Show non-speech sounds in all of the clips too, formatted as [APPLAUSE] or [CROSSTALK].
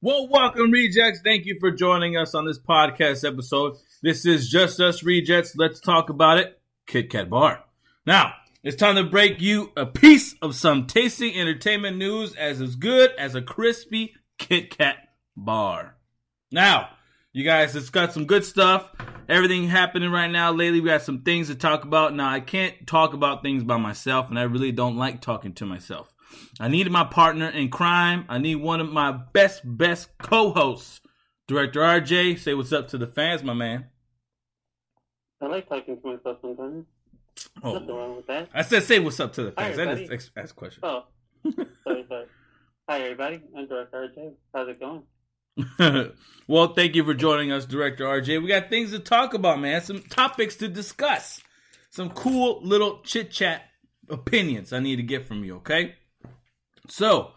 Well, welcome, Rejects. Thank you for joining us on this podcast episode. This is Just Us Rejects. Let's talk about it. Kit Kat Bar. Now, it's time to break you a piece of some tasty entertainment news as as good as a crispy Kit Kat bar. Now, you guys, it's got some good stuff. Everything happening right now lately. We got some things to talk about. Now, I can't talk about things by myself, and I really don't like talking to myself. I needed my partner in crime. I need one of my best, best co-hosts. Director RJ, say what's up to the fans, my man. I like talking to myself sometimes. Oh, Nothing wrong with that. I said say what's up to the fans. I just everybody. ex- ask a question. Oh, [LAUGHS] sorry, sorry. Hi, everybody. I'm Director RJ. How's it going? [LAUGHS] well, thank you for joining us, Director RJ. We got things to talk about, man. Some topics to discuss. Some cool little chit chat opinions I need to get from you, okay? So,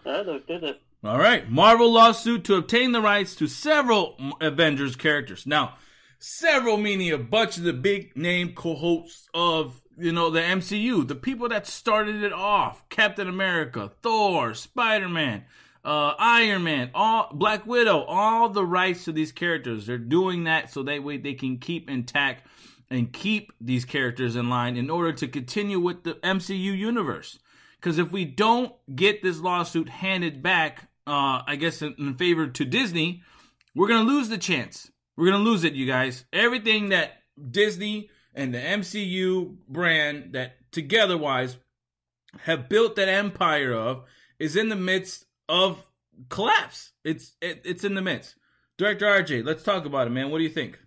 All right. Marvel lawsuit to obtain the rights to several Avengers characters. Now, several meaning a bunch of the big name co-hosts of, you know, the MCU, the people that started it off. Captain America, Thor, Spider-Man, uh, Iron Man, all Black Widow, all the rights to these characters. They're doing that so that way they can keep intact and keep these characters in line in order to continue with the MCU universe. Because if we don't get this lawsuit handed back, uh, I guess in, in favor to Disney, we're gonna lose the chance. We're gonna lose it, you guys. Everything that Disney and the MCU brand that together wise have built that empire of is in the midst of collapse. It's it, it's in the midst. Director RJ, let's talk about it, man. What do you think?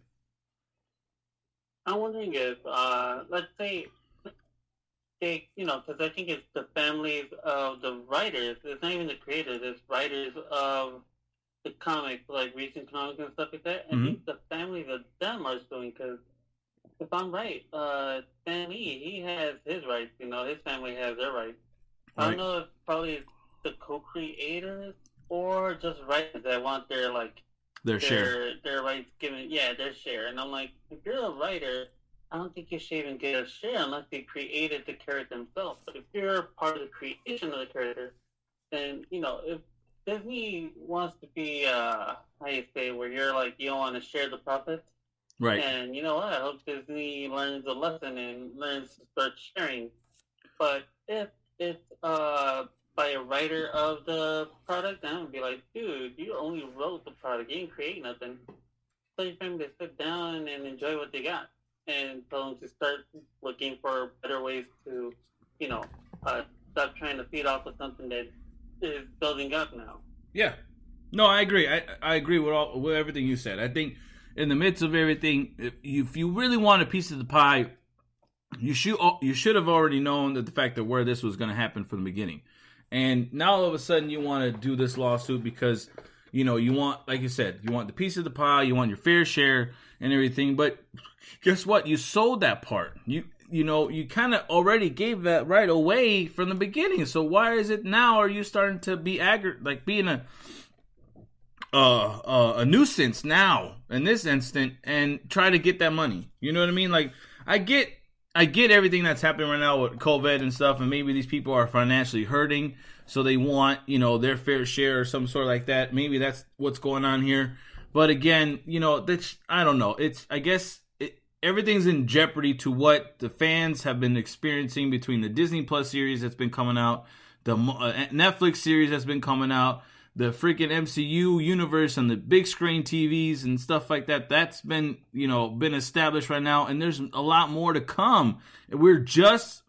I'm wondering if, uh, let's say, they, you know, because I think it's the families of the writers. It's not even the creators. It's writers of the comics, like recent comics and stuff like that. I Mhm. think the families of them are suing because, if I'm right, uh, Stan Lee, he has his rights. You know, his family has their rights. I don't know if probably the co-creators or just writers that want their like Their share. their their rights given. Yeah, their share. And I'm like, if you're a writer, I don't think you should even get a share unless they created the character themselves. But if you're part of the creation of the character, then you know if Disney wants to be uh how you say where you're like you don't want to share the profits. Right. And you know what? I hope Disney learns a lesson and learns to start sharing. But if it's uh by a writer of the product, I'm gonna be like, dude, you only wrote the product, you didn't create nothing. So you to sit down and enjoy what they got, and them to start looking for better ways to, you know, uh, stop trying to feed off of something that is building up now. Yeah. No, I agree. I I agree with all with everything you said. I think in the midst of everything, if you, if you really want a piece of the pie, you should you should have already known that the fact that where this was going to happen from the beginning. And now all of a sudden you want to do this lawsuit because you know you want like you said, you want the piece of the pie, you want your fair share and everything, but guess what? You sold that part. You you know, you kind of already gave that right away from the beginning. So why is it now are you starting to be aggra- like being a uh, uh, a nuisance now in this instant and try to get that money. You know what I mean? Like I get I get everything that's happening right now with COVID and stuff, and maybe these people are financially hurting, so they want you know their fair share or some sort like that. Maybe that's what's going on here. But again, you know that's I don't know. It's I guess everything's in jeopardy to what the fans have been experiencing between the Disney Plus series that's been coming out, the uh, Netflix series that's been coming out the freaking MCU universe and the big screen TVs and stuff like that. That's been, you know, been established right now, and there's a lot more to come. We're just,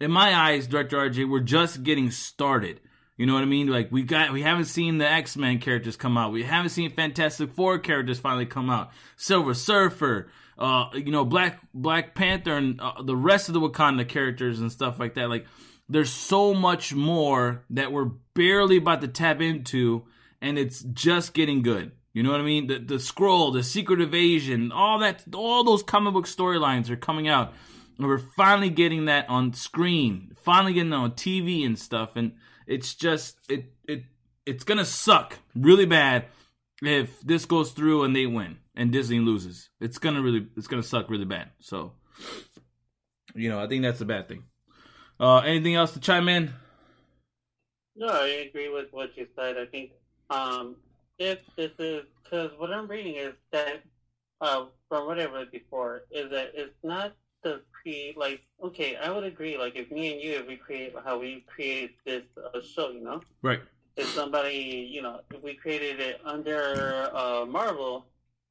in my eyes, Director RJ, we're just getting started. You know what I mean? Like we got, we haven't seen the X Men characters come out. We haven't seen Fantastic Four characters finally come out. Silver Surfer, uh, you know, Black Black Panther, and uh, the rest of the Wakanda characters and stuff like that. Like there's so much more that we're barely about to tap into and it's just getting good. You know what i mean? The the Skrull the Secret Invasion all that all those comic book storylines are coming out. And we're finally getting that on screen finally getting that on tv and stuff and it's just it it it's gonna suck really bad if this goes through and they win and disney loses it's gonna really it's gonna suck really bad so you know i think that's a bad thing uh, anything else to chime in? No, I agree with what you said. I think um, if this is because what I'm reading is that uh, from what I read before is that it's not the pre like okay I would agree like if me and you if we create how we create this uh, show you know Right. if somebody you know if we created it under uh, Marvel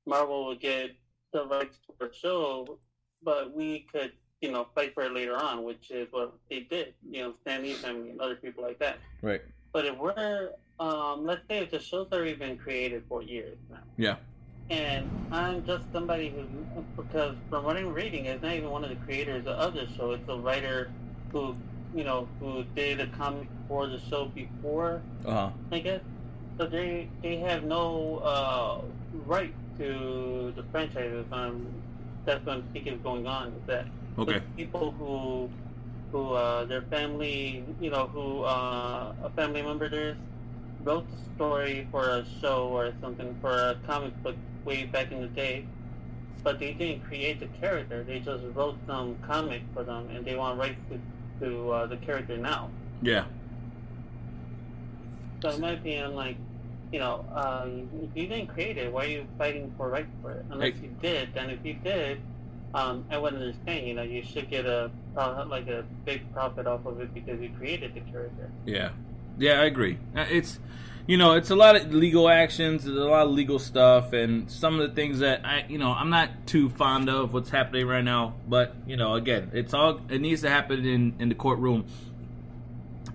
Marvel would get the rights to our show but we could you know fight for it later on which is what they did you know Stan Lee family and other people like that Right. but if we're, um, let's say if the show's already been created for years now, Yeah. and I'm just somebody who, because from what I'm reading, it's not even one of the creators of the show. It's a writer who, you know, who did a comic for the show before, Uh huh. I guess. So they they have no uh, right to the franchise. If that's what I'm thinking is going on. Is that Okay. people who who uh, their family, you know, who uh, a family member theirs wrote the story for a show or something for a comic book way back in the day, but they didn't create the character. They just wrote some comic for them, and they want rights to to uh, the character now. Yeah. So in my opinion, like, you know, uh, if you didn't create it, why are you fighting for rights for it? Unless you did, then if you did, um, I wouldn't understand. You know, you should get a uh, like a big profit off of it because you created the character. Yeah, yeah, I agree. Uh, It's, you know, it's a lot of legal actions, a lot of legal stuff, and some of the things that I, you know, I'm not too fond of what's happening right now. But you know, again, it's all it needs to happen in in the courtroom.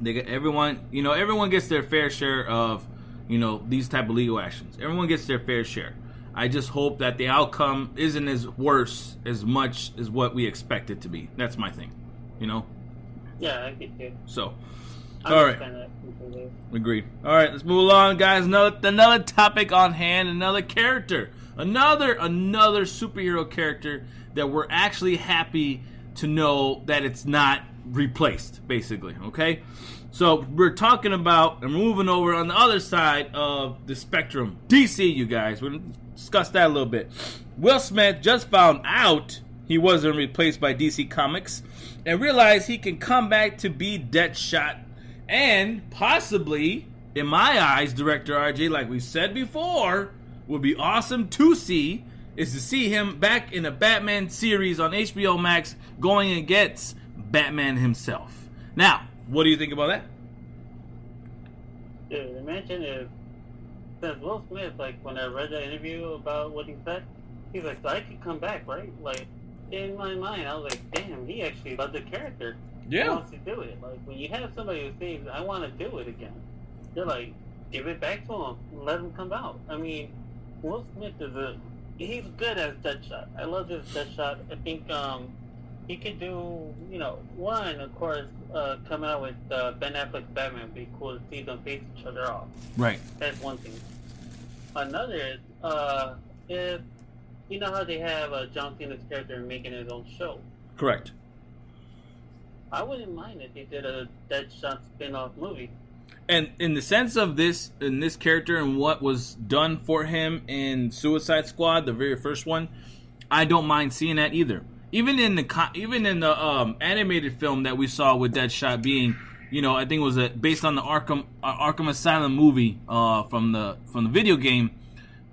They get everyone, you know, everyone gets their fair share of, you know, these type of legal actions. Everyone gets their fair share. I just hope that the outcome isn't as worse as much as what we expect it to be. That's my thing, you know. Yeah, I get you. So, I All right. Agreed. All right, let's move along, guys. Another another topic on hand. Another character. Another another superhero character that we're actually happy to know that it's not replaced. Basically, okay. So we're talking about and moving over on the other side of the spectrum. DC, you guys. We're gonna discuss that a little bit. Will Smith just found out he wasn't replaced by DC Comics and realized he can come back to be Deadshot and possibly, in my eyes, Director RJ, like we said before, would be awesome to see is to see him back in a Batman series on HBO Max going against Batman himself. Now, what do you think about that? Dude, imagine if says Will Smith, like when I read that interview about what he said, he's like, so I could come back, right? Like in my mind, I was like, damn, he actually loved the character. He wants to do it. Like when you have somebody who says, I want to do it again, you're like, give it back to him, let him come out. I mean, Will Smith is a he's good as Deadshot. I love his Deadshot. I think um he could do, you know, one, of course, uh, come out with uh, Ben Affleck's Batman. Would be cool to see them face each other off. Right. That's one thing. Another is, uh, if you know how they have uh, John Cena's character making his own show. Correct. I wouldn't mind if they did a Deadshot spin-off movie. And in the sense of this, in this character and what was done for him in Suicide Squad, the very first one, I don't mind seeing that either. Even in the even in the um, animated film that we saw with Deadshot being, you know, I think it was a, based on the Arkham uh, Arkham Asylum movie uh, from the from the video game,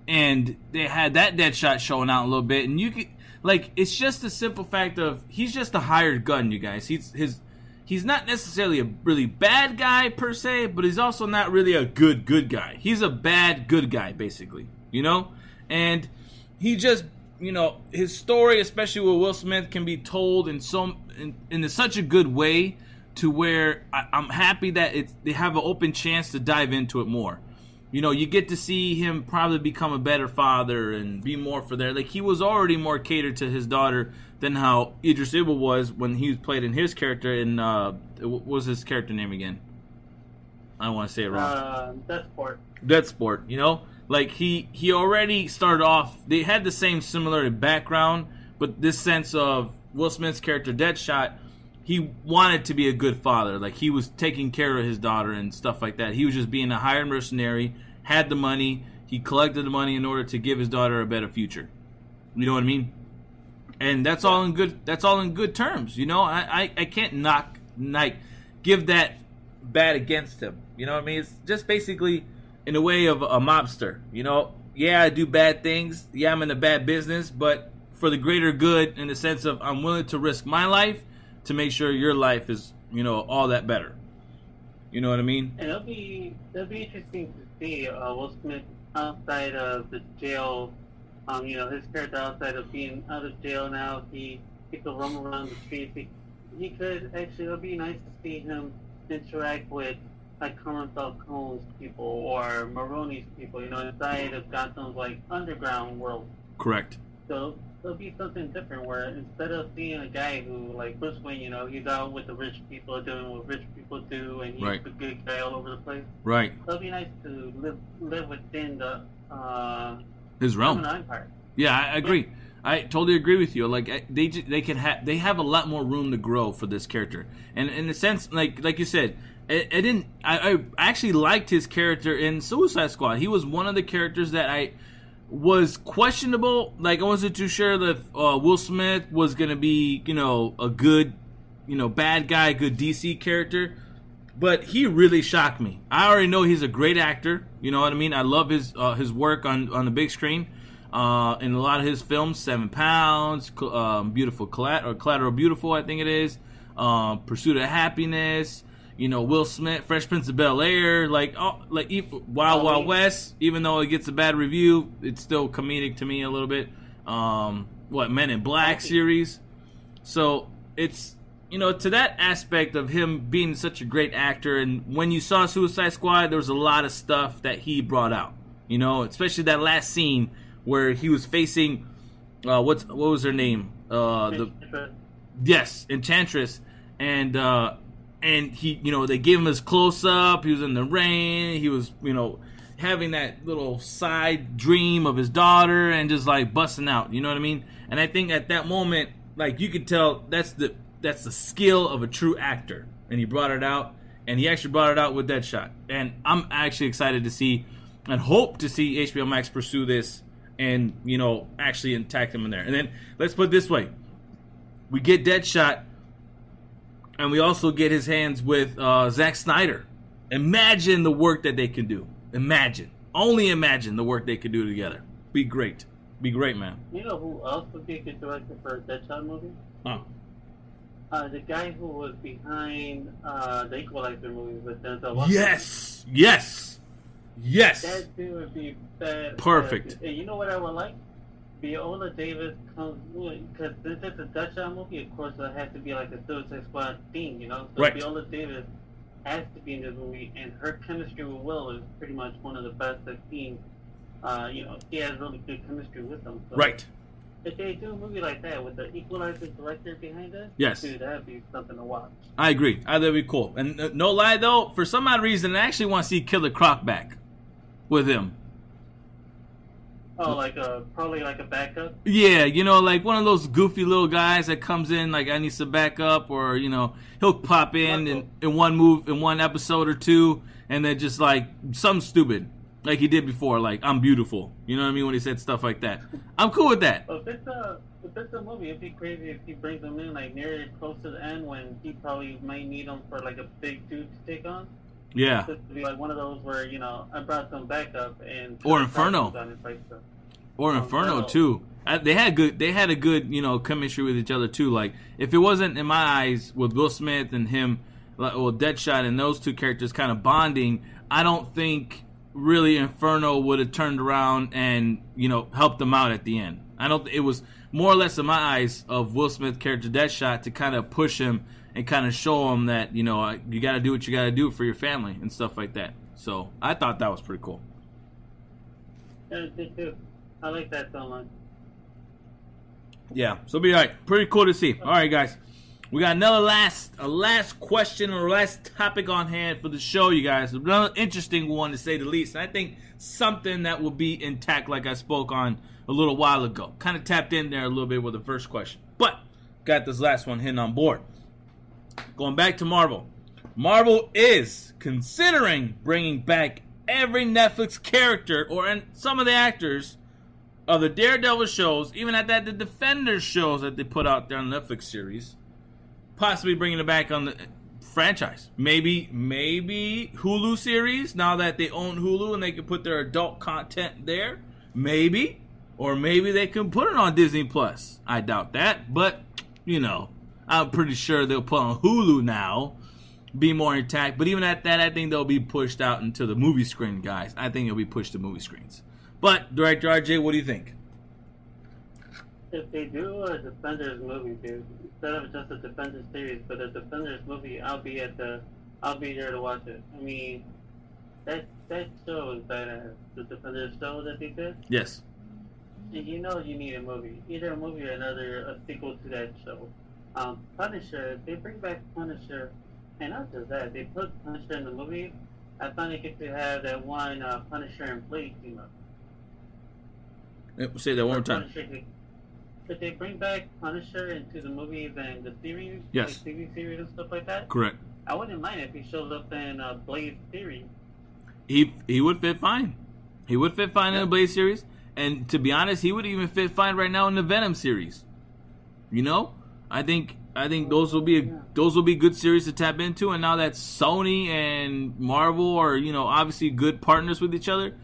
and they had that Deadshot showing out a little bit, and you could like it's just the simple fact of he's just a hired gun, you guys. He's his he's not necessarily a really bad guy per se, but he's also not really a good good guy. He's a bad good guy basically, you know? And he just, you know, his story especially with Will Smith can be told in so in, in such a good way to where I, I'm happy that it's they have an open chance to dive into it more. You know, you get to see him probably become a better father and be more for their like he was already more catered to his daughter than how Idris Elba was when he was played in his character in uh what was his character name again? I don't want to say it wrong. Uh, Deathport. Deadsport, you know? Like he he already started off they had the same similar background, but this sense of Will Smith's character Deadshot, he wanted to be a good father. Like he was taking care of his daughter and stuff like that. He was just being a hired mercenary, had the money, he collected the money in order to give his daughter a better future. You know what I mean? And that's all in good that's all in good terms, you know? I I, I can't knock like give that bad against him. You know what I mean? It's just basically in a way of a mobster. You know, yeah, I do bad things. Yeah, I'm in a bad business, but for the greater good, in the sense of I'm willing to risk my life to make sure your life is, you know, all that better. You know what I mean? And it'll be it'll be interesting to see uh, Will Smith outside of the jail. Um, you know, his character outside of being out of jail now, he he could roam around the streets. He, he could actually. It'll be nice to see him interact with like Falcone's people or Maroni's people. You know, inside of Gotham's like underground world. Correct. So it'll be something different where instead of seeing a guy who like Bruce Wayne, you know, he's out with the rich people doing what rich people do, and he's Right. a good guy all over the place. Right. It'll be nice to live live within the uh, His realm. Empire. Yeah, I agree. I totally agree with you. Like they they can have they have a lot more room to grow for this character, and in a sense, like like you said, I, I didn't. I, I actually liked his character in Suicide Squad. He was one of the characters that I was questionable. Like I wasn't too sure that uh, Will Smith was gonna be you know a good you know bad guy, good DC character. But he really shocked me. I already know he's a great actor. You know what I mean. I love his uh, his work on on the big screen uh, in a lot of his films, Seven Pounds, Cl- um, Beautiful Collat- or Collateral Beautiful, I think it is, um, Pursuit of Happiness. You know, Will Smith, Fresh Prince of Bel Air, like oh, like e- Wild Oh, Wild West. Even though it gets a bad review, it's still comedic to me a little bit. Um, what Men in Black series. So it's you know to that aspect of him being such a great actor, and when you saw Suicide Squad, there was a lot of stuff that he brought out. You know, especially that last scene where he was facing uh, what's what was her name? Uh, the yes, Enchantress, and uh, and he you know they gave him his close up. He was in the rain. He was you know having that little side dream of his daughter and just like busting out. You know what I mean? And I think at that moment, like you could tell that's the that's the skill of a true actor, and he brought it out. And he actually brought it out with that shot. And I'm actually excited to see and hope to see HBO Max pursue this and, you know, actually attack them in there. And then let's put it this way we get Deadshot, and we also get his hands with uh, Zack Snyder. Imagine the work that they can do. Imagine. Only imagine the work they could do together. Be great. Be great, man. You know who else would be a good director for a Deadshot movie? Huh. Uh, the guy who was behind uh, the Equalizer movies with Denzel Washington. Yes. Yes. Yes. That would be bad. Perfect. And you know what I would like? Viola Davis comes because this is a Deadshot movie, of course, it has to be like a Suicide Squad theme, you know. So Right. Viola Davis has to be in this movie, and her chemistry with Will is pretty much one of the best I've seen. Uh, you know, she has really good chemistry with them. So Right. If they do a movie like that with the Equalizer director behind it, Yes. dude, that'd be something to watch. I agree. I that'd be cool. And uh, no lie though, for some odd reason, I actually want to see Killer Croc back with him. Oh, like a probably like a backup. Yeah, you know, like one of those goofy little guys that comes in like I need some backup, or you know, he'll pop in in, in one move in one episode or two, and then just like some stupid, like he did before, like I'm beautiful. You know what I mean when he said stuff like that. I'm cool with that. But if it's a if it's a movie, it'd be crazy if he brings them in like near close to the end when he probably might need them for like a big dude to take on. Yeah, Just to be like one of those where you know I brought some backup and Or Inferno. Place, so. or Oh, Inferno no. too. I, they had good. They had a good, you know, chemistry with each other too. Like if it wasn't in my eyes with Will Smith and him, like, well, Deadshot and those two characters kind of bonding, I don't think really Inferno would have turned around and you know helped them out at the end. I don't. It was more or less in my eyes of Will Smith character Deadshot to kind of push him and kind of show them that you know you got to do what you got to do for your family and stuff like that. So I thought that was pretty cool. Yeah, me too. I like that so much. Yeah, so be all right. Pretty cool to see. All right, guys, we got another last a last question or last topic on hand for the show, you guys. Another interesting one to say the least. And I think something that will be intact, like I spoke on a little while ago. Kind of tapped in there a little bit with the first question, but got this last one hitting on board. Going back to Marvel, Marvel is considering bringing back every Netflix character or and some of the actors of the Daredevil shows, even at that the Defenders shows that they put out there on Netflix series, possibly bringing it back on the franchise. Maybe maybe Hulu series now that they own Hulu and they can put their adult content there. Maybe or maybe they can put it on Disney Plus. I doubt that, but you know, I'm pretty sure they'll put on Hulu now. Be more intact, but even at that, I think they'll be pushed out into the movie screen, guys. I think it'll be pushed to movie screens. But director RJ, what do you think? If they do a Defenders movie, dude, instead of just a Defenders series, but a Defenders movie, I'll be at the, I'll be there to watch it. I mean, that that show is badass. The Defenders show that they did. Yes. And you know you need a movie, either a movie or another a sequel to that show. Um, Punisher, they bring back Punisher, and not just that, they put Punisher in the movie. I finally get to have that one uh, Punisher and Blade team up. Say that one more time. Punisher could- Could they bring back Punisher into the movies and the series? Yes. Like TV series and stuff like that? Correct. I wouldn't mind if he shows up in uh, Blade series. He he would fit fine. He would fit fine in the Blade series, and to be honest, he would even fit fine right now in the Venom series. You know, I think I think those will be a, those will be good series to tap into. And now that Sony and Marvel are you know obviously good partners with each other,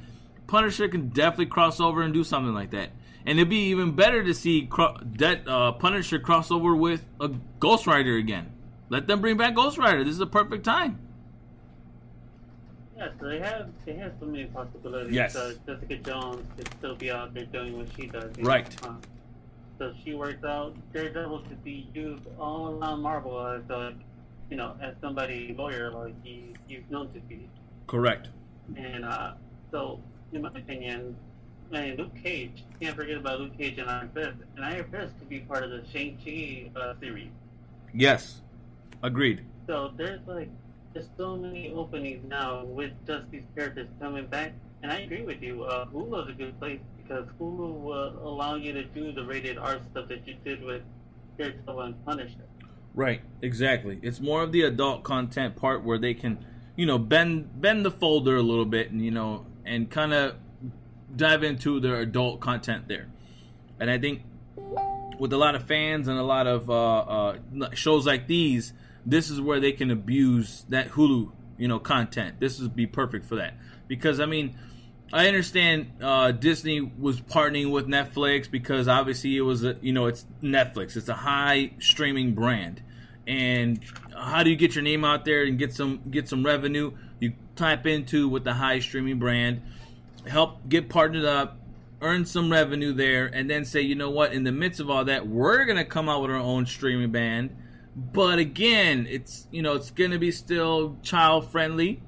Punisher can definitely cross over and do something like that. And it'd be even better to see cro- that uh, Punisher cross over with a Ghost Rider again. Let them bring back Ghost Rider. This is a perfect time. Yeah, so they have they have so many possibilities. Yes. So Jessica Jones could still be out there doing what she does. Right. know? Uh, so she works out. Daredevil could be used all around Marvel as like, you know, as somebody lawyer like he he's known to be. Correct. And uh, so, in my opinion, man, Luke Cage, can't forget about Luke Cage and Iron Fist. And Iron Fist could be part of the Shang-Chi uh, series. Yes. Agreed. So there's like, there's so many openings now with just these characters coming back. And I agree with you, uh, Hulu a good place because Hulu will allow you to do the rated R stuff that you did with Daredevil and Punisher. Right, exactly. It's more of the adult content part where they can, you know, bend bend the folder a little bit and you know and kind of dive into their adult content there. And I think with a lot of fans and a lot of uh, uh, shows like these, this is where they can abuse that Hulu, you know, content. This would be perfect for that because I mean. I understand uh, Disney was partnering with Netflix because obviously it was a you know it's Netflix. It's a high streaming brand. And how do you get your name out there and get some get some revenue? You type into with the high streaming brand help get partnered up earn some revenue there and then say you know what? In the midst of all that we're gonna come out with our own streaming band. But again it's you know it's gonna be still child friendly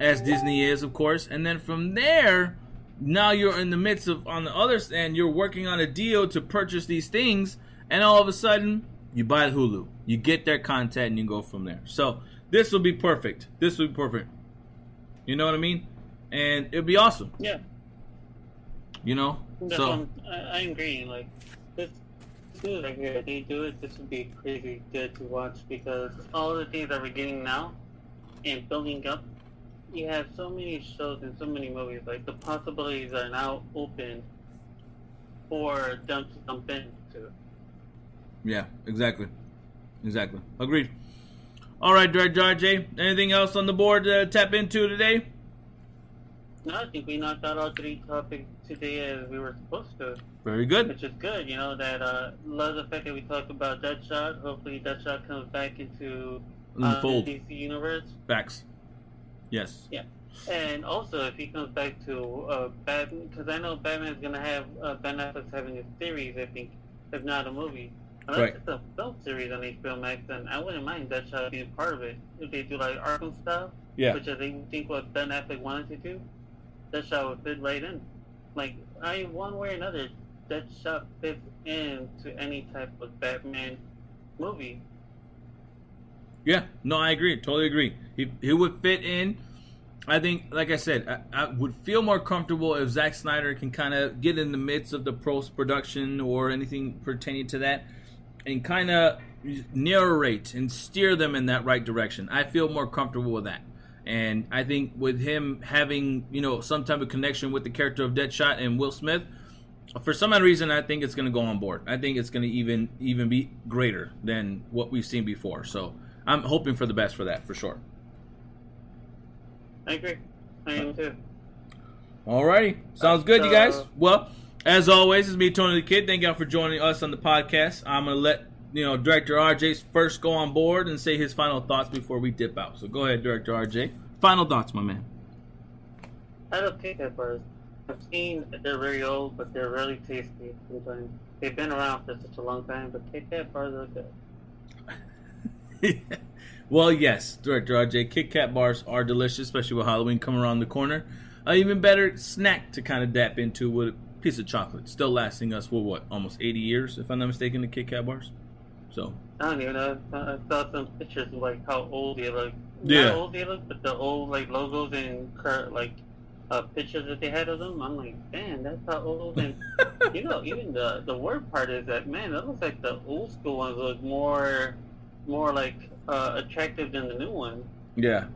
as Disney is, of course. And then from there, now you're in the midst of on the other end, you're working on a deal to purchase these things, and all of a sudden you buy Hulu, you get their content, and you go from there. So this will be perfect. This will be perfect. You know what I mean? And it'd be awesome. Yeah. You know. That's So I, I agree. Like this, dude, like if they do it, this would be crazy good to watch because all the things that we're getting now and building up, you has so many shows and so many movies. Like the possibilities are now open for them to jump into. yeah, exactly, exactly. Agreed. All right, Director RJ. Anything else on the board to tap into today? No, I think we knocked out all three topics today as we were supposed to, Very good. which is good. You know that uh, love the fact that we talked about Deadshot. Hopefully, Deadshot comes back into uh, the DC universe. Facts. Yes. Yeah. And also, if he comes back to uh, Batman, because I know Batman's gonna have uh, Ben Affleck's having a series, I think, if not a movie. Unless Right. it's a film series on HBO Max, then I wouldn't mind Deadshot being part of it. If they do like Arkham style, Yeah. which I think, think what Ben Affleck wanted to do, Deadshot would fit right in. Like, I one way or another, Deadshot fits into any type of Batman movie. Yeah, no, I agree. Totally agree. He, he would fit in. I think, like I said, I, I would feel more comfortable if Zack Snyder can kind of get in the midst of the post production or anything pertaining to that and kind of narrate and steer them in that right direction. I feel more comfortable with that. And I think with him having, you know, some type of connection with the character of Deadshot and Will Smith, for some odd reason, I think it's going to go on board. I think it's going to even even be greater than what we've seen before. So I'm hoping for the best for that for sure. I agree. I am too. Alrighty, sounds good, you guys. Well, as always, it's me, Tony the Kid. Thank y'all for joining us on the podcast. I'm gonna let you know Director RJ first go on board and say his final thoughts before we dip out. So go ahead, Director RJ. Final thoughts, my man. I love Kit Kat bars. I've seen they're very old, but they're really tasty sometimes. They've been around for such a long time, but Kit Kat bars are good. [LAUGHS] well, yes, Director RJ. Kit Kat bars are delicious, especially with Halloween coming around the corner. An even better snack to kind of dap into with a piece of chocolate. Still lasting us for what, almost 80 years, if I'm not mistaken, the Kit Kat bars. So, I don't even know. I saw some pictures of like how old they look. Yeah. Not old they look, but the old like logos and cur- like uh, pictures that they had of them. I'm like, man, that's how old. And [LAUGHS] you know, even the the word part is that man, that looks like the old school ones look more more like uh, attractive than the new one. Yeah,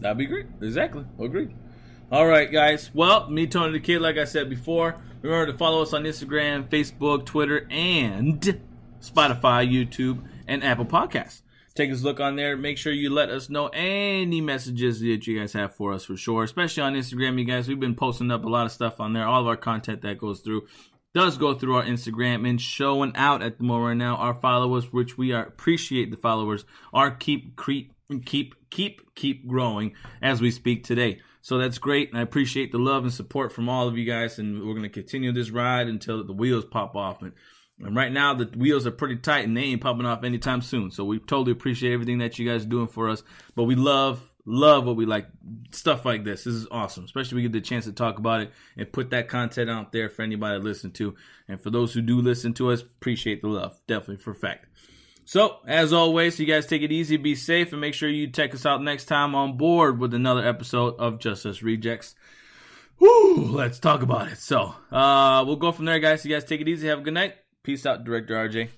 that'd be great. Exactly. Agreed. All right, guys. Well, me, Tony the Kid, like I said before, remember to follow us on Instagram, Facebook, Twitter, and Spotify, YouTube, and Apple Podcasts. Take a look on there. Make sure you let us know any messages that you guys have for us for sure, especially on Instagram, you guys. We've been posting up a lot of stuff on there. All of our content that goes through does go through our Instagram and showing out at the moment right now. Our followers, which we are appreciate the followers, are keep creep keep keep keep growing as we speak today. So that's great, and I appreciate the love and support from all of you guys. And we're gonna continue this ride until the wheels pop off. And, and right now the wheels are pretty tight, and they ain't popping off anytime soon. So we totally appreciate everything that you guys are doing for us. But we love love what we like stuff like this. This is awesome especially we get the chance to talk about it and put that content out there for anybody to listen to. And for those who do listen to us appreciate the love definitely for a fact. So as always you guys take it easy be safe and make sure you check us out next time on board with another episode of just us rejects. Woo, let's talk about it. So uh we'll go from there guys. You guys take it easy. Have a good night. Peace out director rj